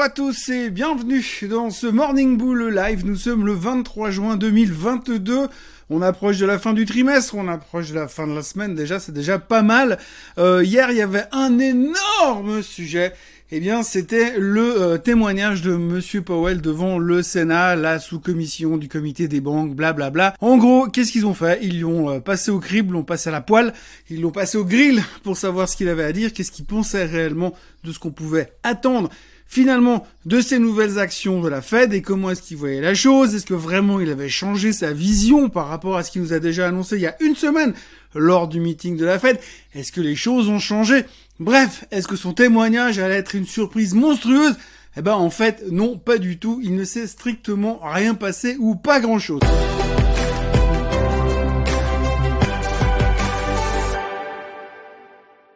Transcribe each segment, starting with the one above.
Bonjour à tous et bienvenue dans ce Morning Bull Live. Nous sommes le 23 juin 2022. On approche de la fin du trimestre, on approche de la fin de la semaine déjà, c'est déjà pas mal. Euh, hier, il y avait un énorme sujet. Eh bien, c'était le euh, témoignage de Monsieur Powell devant le Sénat, la sous-commission du comité des banques, blablabla. En gros, qu'est-ce qu'ils ont fait? Ils l'ont euh, passé au crible, l'ont passé à la poêle, ils l'ont passé au grill pour savoir ce qu'il avait à dire, qu'est-ce qu'il pensait réellement de ce qu'on pouvait attendre finalement de ces nouvelles actions de la Fed et comment est-ce qu'il voyait la chose Est-ce que vraiment il avait changé sa vision par rapport à ce qu'il nous a déjà annoncé il y a une semaine lors du meeting de la Fed? Est-ce que les choses ont changé? Bref, est-ce que son témoignage allait être une surprise monstrueuse? Eh ben en fait, non, pas du tout. Il ne s'est strictement rien passé ou pas grand-chose.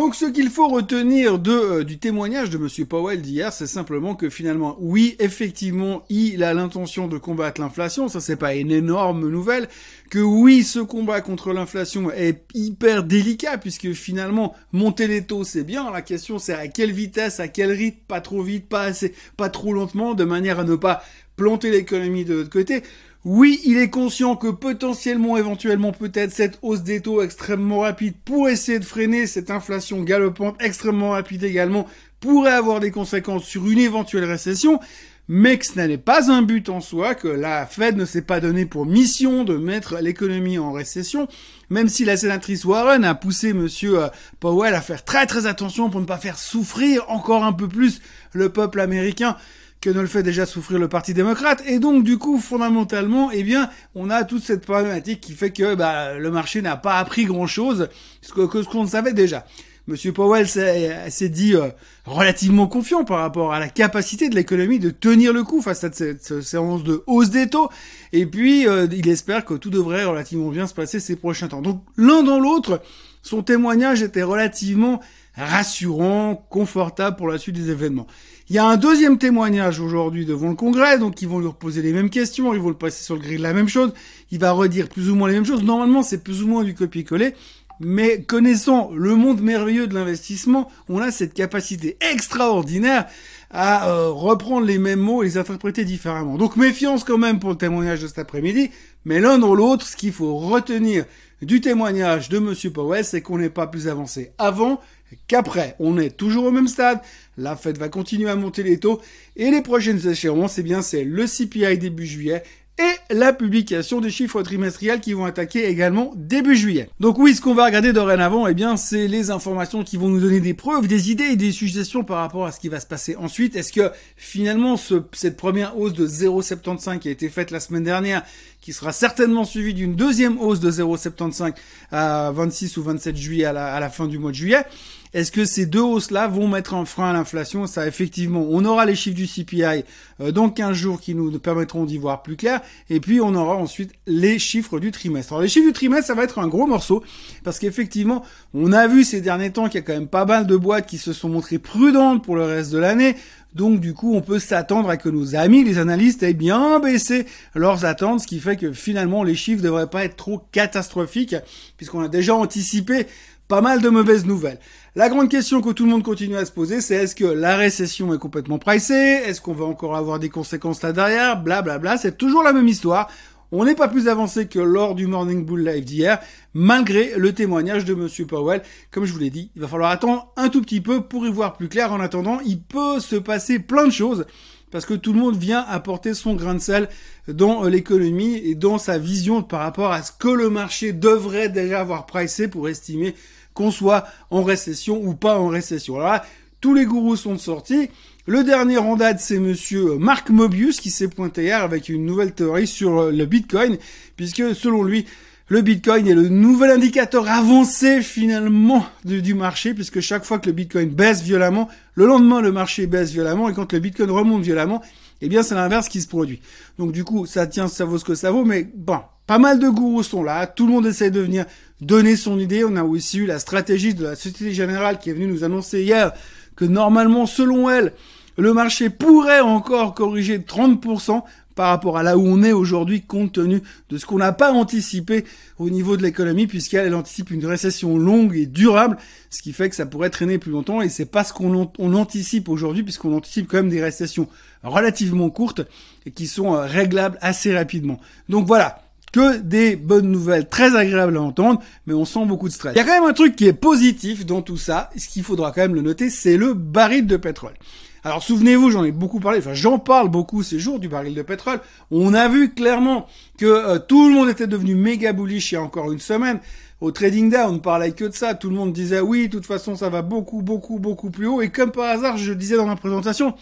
Donc ce qu'il faut retenir de, euh, du témoignage de Monsieur Powell d'hier, c'est simplement que finalement, oui, effectivement, il a l'intention de combattre l'inflation, ça c'est pas une énorme nouvelle, que oui, ce combat contre l'inflation est hyper délicat, puisque finalement, monter les taux c'est bien, la question c'est à quelle vitesse, à quel rythme, pas trop vite, pas assez, pas trop lentement, de manière à ne pas planter l'économie de l'autre côté. Oui, il est conscient que potentiellement, éventuellement, peut-être cette hausse des taux extrêmement rapide pour essayer de freiner cette inflation galopante extrêmement rapide également pourrait avoir des conséquences sur une éventuelle récession, mais que ce n'est pas un but en soi, que la Fed ne s'est pas donné pour mission de mettre l'économie en récession, même si la sénatrice Warren a poussé monsieur euh, Powell à faire très très attention pour ne pas faire souffrir encore un peu plus le peuple américain que ne le fait déjà souffrir le Parti démocrate. Et donc, du coup, fondamentalement, eh bien, on a toute cette problématique qui fait que bah, le marché n'a pas appris grand-chose, ce qu'on savait déjà. Monsieur Powell s'est dit euh, relativement confiant par rapport à la capacité de l'économie de tenir le coup face à cette, séance de hausse des taux. Et puis, euh, il espère que tout devrait relativement bien se passer ces prochains temps. Donc, l'un dans l'autre, son témoignage était relativement rassurant, confortable pour la suite des événements. Il y a un deuxième témoignage aujourd'hui devant le Congrès, donc ils vont lui reposer les mêmes questions, ils vont le passer sur le grill la même chose, il va redire plus ou moins les mêmes choses. Normalement, c'est plus ou moins du copier-coller, mais connaissant le monde merveilleux de l'investissement, on a cette capacité extraordinaire à euh, reprendre les mêmes mots et les interpréter différemment. Donc méfiance quand même pour le témoignage de cet après-midi, mais l'un dans l'autre, ce qu'il faut retenir du témoignage de Monsieur Powell, c'est qu'on n'est pas plus avancé avant qu'après. On est toujours au même stade, la Fed va continuer à monter les taux, et les prochaines échéances, eh bien, c'est le CPI début juillet et la publication des chiffres trimestriels qui vont attaquer également début juillet. Donc oui, ce qu'on va regarder dorénavant, eh bien, c'est les informations qui vont nous donner des preuves, des idées et des suggestions par rapport à ce qui va se passer ensuite. Est-ce que finalement cette première hausse de 0,75 qui a été faite la semaine dernière, qui sera certainement suivie d'une deuxième hausse de 0,75 à 26 ou 27 juillet à la fin du mois de juillet, est-ce que ces deux hausses-là vont mettre un frein à l'inflation? Ça, effectivement, on aura les chiffres du CPI euh, dans 15 jours qui nous permettront d'y voir plus clair. Et puis, on aura ensuite les chiffres du trimestre. Alors, les chiffres du trimestre, ça va être un gros morceau parce qu'effectivement, on a vu ces derniers temps qu'il y a quand même pas mal de boîtes qui se sont montrées prudentes pour le reste de l'année. Donc du coup, on peut s'attendre à que nos amis, les analystes, aient bien baissé leurs attentes, ce qui fait que finalement les chiffres devraient pas être trop catastrophiques, puisqu'on a déjà anticipé pas mal de mauvaises nouvelles. La grande question que tout le monde continue à se poser, c'est est-ce que la récession est complètement pricée? Est-ce qu'on va encore avoir des conséquences là derrière? Blablabla, bla, bla. c'est toujours la même histoire. On n'est pas plus avancé que lors du Morning Bull Live d'hier, malgré le témoignage de Monsieur Powell. Comme je vous l'ai dit, il va falloir attendre un tout petit peu pour y voir plus clair. En attendant, il peut se passer plein de choses parce que tout le monde vient apporter son grain de sel dans l'économie et dans sa vision par rapport à ce que le marché devrait déjà avoir pricé pour estimer qu'on soit en récession ou pas en récession. Alors là, tous les gourous sont sortis. Le dernier en date, c'est monsieur Mark Mobius qui s'est pointé hier avec une nouvelle théorie sur le Bitcoin, puisque selon lui, le Bitcoin est le nouvel indicateur avancé finalement du, marché, puisque chaque fois que le Bitcoin baisse violemment, le lendemain le marché baisse violemment, et quand le Bitcoin remonte violemment, eh bien c'est l'inverse qui se produit. Donc du coup, ça tient, ça vaut ce que ça vaut, mais bon, pas mal de gourous sont là, tout le monde essaie de venir donner son idée. On a aussi eu la stratégie de la Société Générale qui est venue nous annoncer hier que normalement, selon elle, le marché pourrait encore corriger de 30%. par rapport à là où on est aujourd'hui compte tenu de ce qu'on n'a pas anticipé au niveau de l'économie puisqu'elle elle anticipe une récession longue et durable, ce qui fait que ça pourrait traîner plus longtemps et c'est pas ce qu'on on anticipe aujourd'hui puisqu'on anticipe quand même des récessions relativement courtes et qui sont euh, réglables assez rapidement. Donc voilà, que des bonnes nouvelles très agréables à entendre, mais on sent beaucoup de stress. Il y a quand même un truc qui est positif dans tout ça, ce qu'il faudra quand même le noter, c'est le baril de pétrole. Alors souvenez-vous, j'en ai beaucoup parlé, enfin j'en parle beaucoup ces jours du baril de pétrole. On a vu clairement que euh, tout le monde était devenu méga bullish il y a encore une semaine. Au trading day, on ne parlait que de ça. Tout le monde disait oui, de toute façon ça va beaucoup, beaucoup, beaucoup plus haut. Et comme par hasard, je disais dans ma présentation,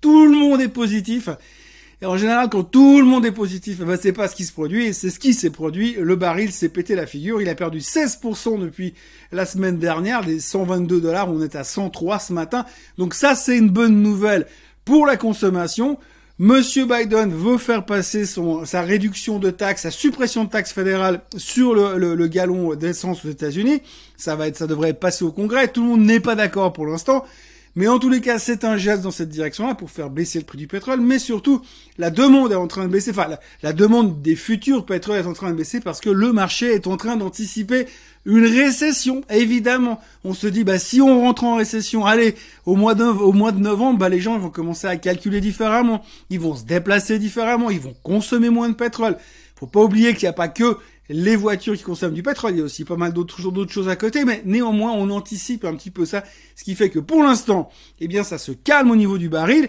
tout le monde est positif. Et en général, quand tout le monde est positif, ben c'est pas ce qui se produit, c'est ce qui s'est produit. Le baril s'est pété la figure. Il a perdu 16% depuis la semaine dernière. Des 122 dollars, on est à 103 ce matin. Donc ça, c'est une bonne nouvelle pour la consommation. Monsieur Biden veut faire passer sa réduction de taxes, sa suppression de taxes fédérales sur le, le, le galon d'essence aux États-Unis. Ça va être, ça devrait passé au Congrès. Tout le monde n'est pas d'accord pour l'instant. Mais en tous les cas, c'est un geste dans cette direction-là pour faire baisser le prix du pétrole. Mais surtout, la demande est en train de baisser. Enfin, la, demande des futurs pétroles est en train de baisser parce que le marché est en train d'anticiper une récession. Évidemment, on se dit, bah si on rentre en récession, allez, au mois de, au mois de novembre, bah les gens vont commencer à calculer différemment. Ils vont se déplacer différemment. Ils vont consommer moins de pétrole. Faut pas oublier qu'il n'y a pas que les voitures qui consomment du pétrole, il y a aussi pas mal d'autres choses à côté, mais néanmoins on anticipe un petit peu ça, ce qui fait que pour l'instant, eh bien ça se calme au niveau du baril.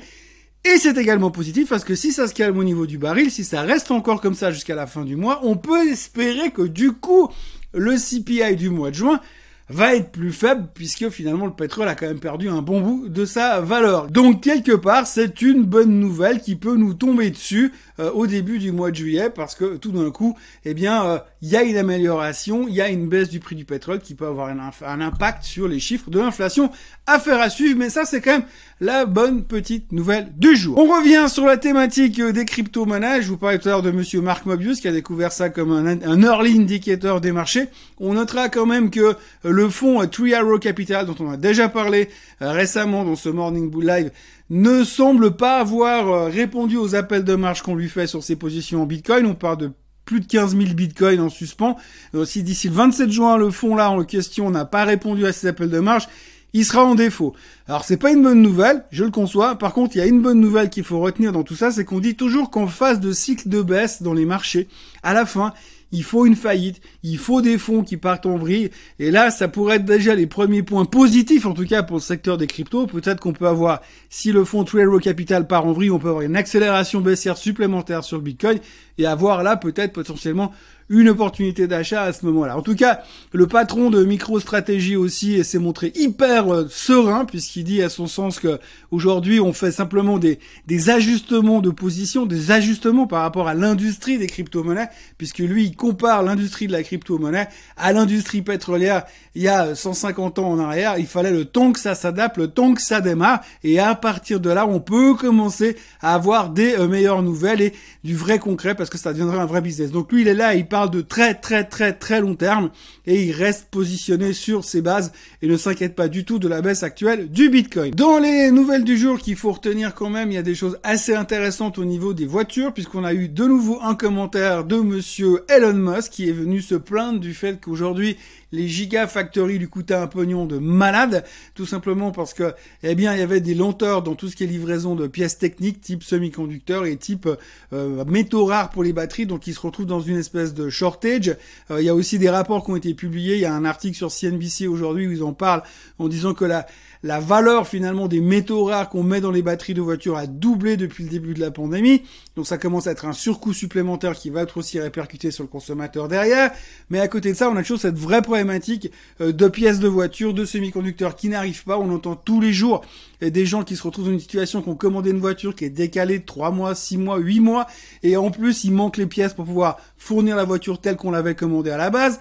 Et c'est également positif parce que si ça se calme au niveau du baril, si ça reste encore comme ça jusqu'à la fin du mois, on peut espérer que du coup, le CPI du mois de juin va être plus faible puisque finalement le pétrole a quand même perdu un bon bout de sa valeur. Donc quelque part c'est une bonne nouvelle qui peut nous tomber dessus euh, au début du mois de juillet parce que tout d'un coup eh bien euh, il y a une amélioration, il y a une baisse du prix du pétrole qui peut avoir un, impact sur les chiffres de l'inflation. Affaire à suivre mais ça c'est quand même la bonne petite nouvelle du jour. On revient sur la thématique des crypto-monnaies. Je vous parlais tout à l'heure de monsieur Mark Mobius qui a découvert ça comme un, early indicator des marchés. On notera quand même que le fonds Three Arrow Capital, dont on a déjà parlé euh, récemment dans ce Morning Bull Live, ne semble pas avoir euh, répondu aux appels de marge qu'on lui fait sur ses positions en Bitcoin. On parle de plus de 15 000 bitcoins en suspens. Si d'ici le 27 juin, le fonds là en question n'a pas répondu à ces appels de marge, il sera en défaut. Alors c'est pas une bonne nouvelle, je le conçois. Par contre, il y a une bonne nouvelle qu'il faut retenir dans tout ça, c'est qu'on dit toujours qu'en phase de cycle de baisse dans les marchés, à la fin, il faut une faillite, il faut des fonds qui partent en vrille. Et là, ça pourrait être déjà les premiers points positifs, en tout cas pour le secteur des cryptos. Peut-être qu'on peut avoir, si le fonds True Capital part en vrille, on peut avoir une accélération baissière supplémentaire sur le Bitcoin et avoir là peut-être potentiellement une opportunité d'achat à ce moment-là. En tout cas, le patron de MicroStratégie aussi s'est montré hyper euh, serein puisqu'il dit à son sens que aujourd'hui on fait simplement des, des ajustements de position, des ajustements par rapport à l'industrie des crypto-monnaies puisque lui il compare l'industrie de la crypto-monnaie à l'industrie pétrolière il y a 150 ans en arrière. Il fallait le temps que ça s'adapte, le temps que ça démarre et à partir de là on peut commencer à avoir des euh, meilleures nouvelles et du vrai concret que ça deviendra un vrai business. Donc lui il est là, il parle de très très très très long terme et il reste positionné sur ses bases et ne s'inquiète pas du tout de la baisse actuelle du Bitcoin. Dans les nouvelles du jour qu'il faut retenir quand même, il y a des choses assez intéressantes au niveau des voitures puisqu'on a eu de nouveau un commentaire de monsieur Elon Musk qui est venu se plaindre du fait qu'aujourd'hui les Gigafactory lui coûtaient un pognon de malade, tout simplement parce que, eh bien, il y avait des lenteurs dans tout ce qui est livraison de pièces techniques, type semi-conducteurs et type euh, métaux rares pour les batteries, donc ils se retrouvent dans une espèce de shortage. Euh, il y a aussi des rapports qui ont été publiés. Il y a un article sur CNBC aujourd'hui où ils en parlent en disant que la la valeur finalement des métaux rares qu'on met dans les batteries de voitures a doublé depuis le début de la pandémie. Donc ça commence à être un surcoût supplémentaire qui va être aussi répercuté sur le consommateur derrière. Mais à côté de ça, on a toujours cette vraie problématique euh, de pièces de voitures, de semi-conducteurs qui n'arrivent pas. On entend tous les jours des gens qui se retrouvent dans une situation qui ont commandé une voiture qui est décalée de 3 mois, 6 mois, 8 mois. Et en plus, il manque les pièces pour pouvoir fournir la voiture telle qu'on l'avait commandée à la base.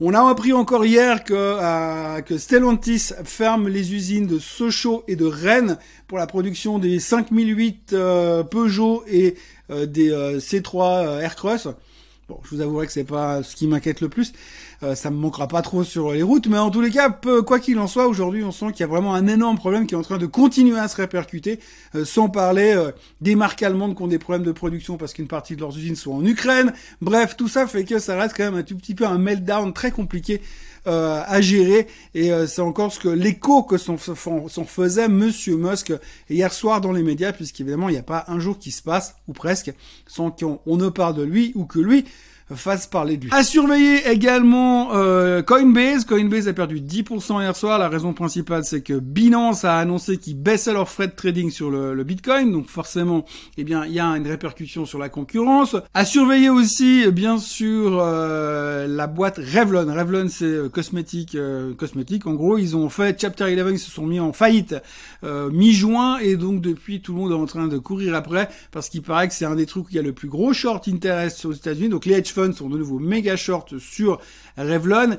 On a appris encore hier que, euh, que Stellantis ferme les usines de Sochaux et de Rennes pour la production des 5008 euh, Peugeot et euh, des C3 Aircross. Bon, je vous avouerai que c'est pas ce qui m'inquiète le plus. Euh, ça me manquera pas trop sur les routes, mais en tous les cas, quoi qu'il en soit, aujourd'hui, on sent qu'il y a vraiment un énorme problème qui est en train de continuer à se répercuter, euh, sans parler euh, des marques allemandes qui ont des problèmes de production parce qu'une partie de leurs usines sont en Ukraine. Bref, tout ça fait que ça reste quand même un tout petit peu un meltdown très compliqué à gérer et c'est encore ce que l'écho que s'en faisait Monsieur Musk hier soir dans les médias puisqu'évidemment il n'y a pas un jour qui se passe ou presque sans qu'on ne parle de lui ou que lui fasse parler de lui. À surveiller également euh, Coinbase. Coinbase a perdu 10% hier soir. La raison principale, c'est que Binance a annoncé qu'ils baissaient leur frais de trading sur le, le, Bitcoin. Donc forcément, eh bien, il y a une répercussion sur la concurrence. À surveiller aussi, bien sûr, euh, la boîte Revlon. Revlon, c'est euh, cosmétique, cosmétique. En gros, ils ont fait Chapter 11, ils se sont mis en faillite mi-juin et donc depuis, tout le monde est en train de courir après parce qu'il paraît que c'est un des trucs où il y a le plus gros short interest aux États-Unis. Donc les hedge sont de nouveau méga short sur Revlon.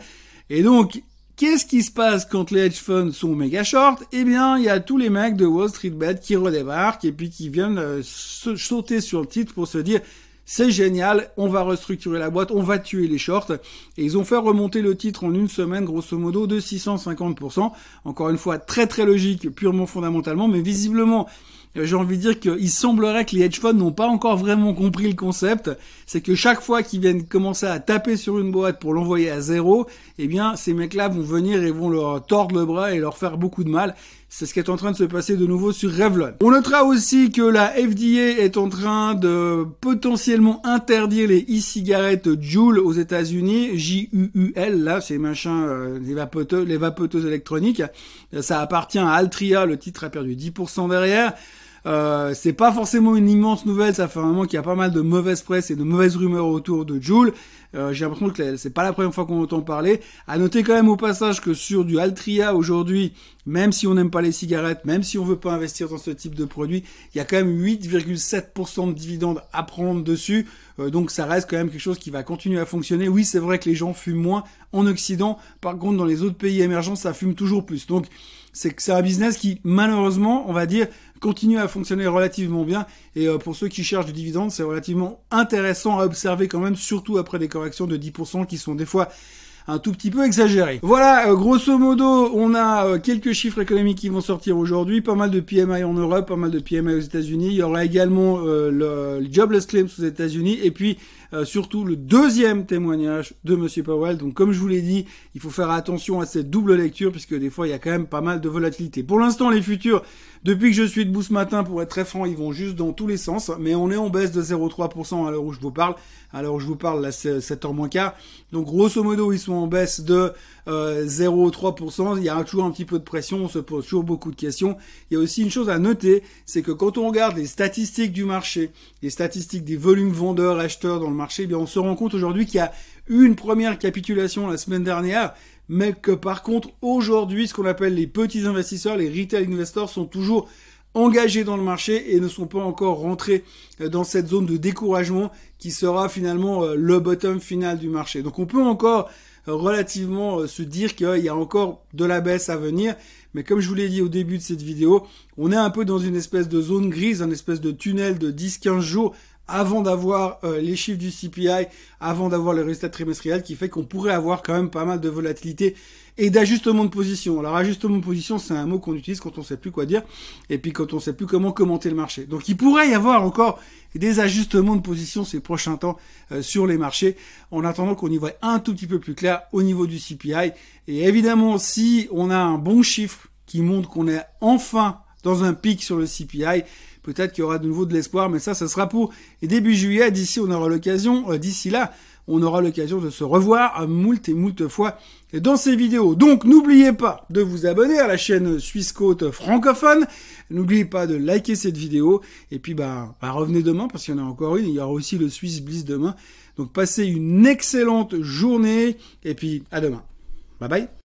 Et donc, Qu'est-ce qui se passe quand les hedge funds sont méga short? Eh bien, il y a tous les mecs de Wall Street Bet qui redébarquent et puis qui viennent euh, sauter sur le titre pour se dire c'est génial, on va restructurer la boîte, on va tuer les shorts. Et ils ont fait remonter le titre en une semaine, grosso modo, de 650%. Encore une fois, très très logique, purement fondamentalement, mais visiblement, j'ai envie de dire qu'il semblerait que les hedge funds n'ont pas encore vraiment compris le concept. C'est que chaque fois qu'ils viennent commencer à taper sur une boîte pour l'envoyer à zéro, eh bien, ces mecs-là vont venir et vont leur tordre le bras et leur faire beaucoup de mal. C'est ce qui est en train de se passer de nouveau sur Revlon. On notera aussi que la FDA est en train de potentiellement interdire les e-cigarettes Juul aux États-Unis. J-U-U-L, là, c'est machin, euh, les, vapoteuses, les vapoteuses électroniques. Ça appartient à Altria, le titre a perdu 10% derrière. Euh, c'est pas forcément une immense nouvelle, ça fait un moment qu'il y a pas mal de mauvaises presse et de mauvaises rumeurs autour de Joule. Euh, j'ai l'impression que c'est pas la première fois qu'on entend parler. À noter quand même au passage que sur du Altria aujourd'hui, même si on n'aime pas les cigarettes, même si on veut pas investir dans ce type de produit, il y a quand même 8,7% de dividendes à prendre dessus. Euh, donc ça reste quand même quelque chose qui va continuer à fonctionner. Oui, c'est vrai que les gens fument moins en Occident. Par contre, dans les autres pays émergents, ça fume toujours plus. Donc c'est un business qui, malheureusement, on va dire, continue à fonctionner relativement bien. Et euh, pour ceux qui cherchent du dividende, c'est relativement intéressant à observer quand même, surtout après des corrections de 10% qui sont des fois un tout petit peu exagérées. Voilà, euh, grosso modo, on a euh, quelques chiffres économiques qui vont sortir aujourd'hui, pas mal de PMI en Europe, pas mal de PMI aux États-Unis. Il y aura également le, jobless claims aux États-Unis et puis surtout le deuxième témoignage de Monsieur Powell. Donc comme je vous l'ai dit, il faut faire attention à cette double lecture puisque des fois il y a quand même pas mal de volatilité. Pour l'instant, les futurs depuis que je suis debout ce matin, pour être très franc, ils vont juste dans tous les sens. Mais on est en baisse de 0,3% à l'heure où je vous parle. À l'heure où je vous parle, là, c'est 7h moins quart. Donc, grosso modo, ils sont en baisse de euh, 0,3%. Il y a toujours un petit peu de pression. On se pose toujours beaucoup de questions. Il y a aussi une chose à noter, c'est que quand on regarde les statistiques du marché, les statistiques des volumes vendeurs, acheteurs dans le marché, eh bien, on se rend compte aujourd'hui qu'il y a une première capitulation la semaine dernière mais que par contre aujourd'hui ce qu'on appelle les petits investisseurs, les retail investors sont toujours engagés dans le marché et ne sont pas encore rentrés euh, dans cette zone de découragement qui sera finalement euh, le bottom final du marché. Donc on peut encore euh, relativement se dire qu'il y a encore de la baisse à venir, mais comme je vous l'ai dit au début de cette vidéo, on est un peu dans une espèce de zone grise, un espèce de tunnel de 10-15 jours avant d'avoir euh, les chiffres du CPI, avant d'avoir les résultats trimestriels, qui fait qu'on pourrait avoir quand même pas mal de volatilité et d'ajustement de position. Alors ajustement de position, c'est un mot qu'on utilise quand on sait plus quoi dire, et puis quand on sait plus comment commenter le marché. Donc il pourrait y avoir encore des ajustements de position ces prochains temps euh, sur les marchés, en attendant qu'on y voit un tout petit peu plus clair au niveau du CPI. Et évidemment, si on a un bon chiffre qui montre qu'on est enfin dans un pic sur le CPI, Peut-être qu'il y aura de nouveau de l'espoir, mais ça, ça sera pour début juillet. D'ici, on aura l'occasion, euh, d'ici là, on aura l'occasion de se revoir à moult et moult fois dans ces vidéos. Donc n'oubliez pas de vous abonner à la chaîne Suisse Côte francophone. N'oubliez pas de liker cette vidéo. Et puis bah, bah revenez demain parce qu'il y en a encore une. Il y aura aussi le Swiss Bliss demain. Donc passez une excellente journée et puis à demain. Bye bye.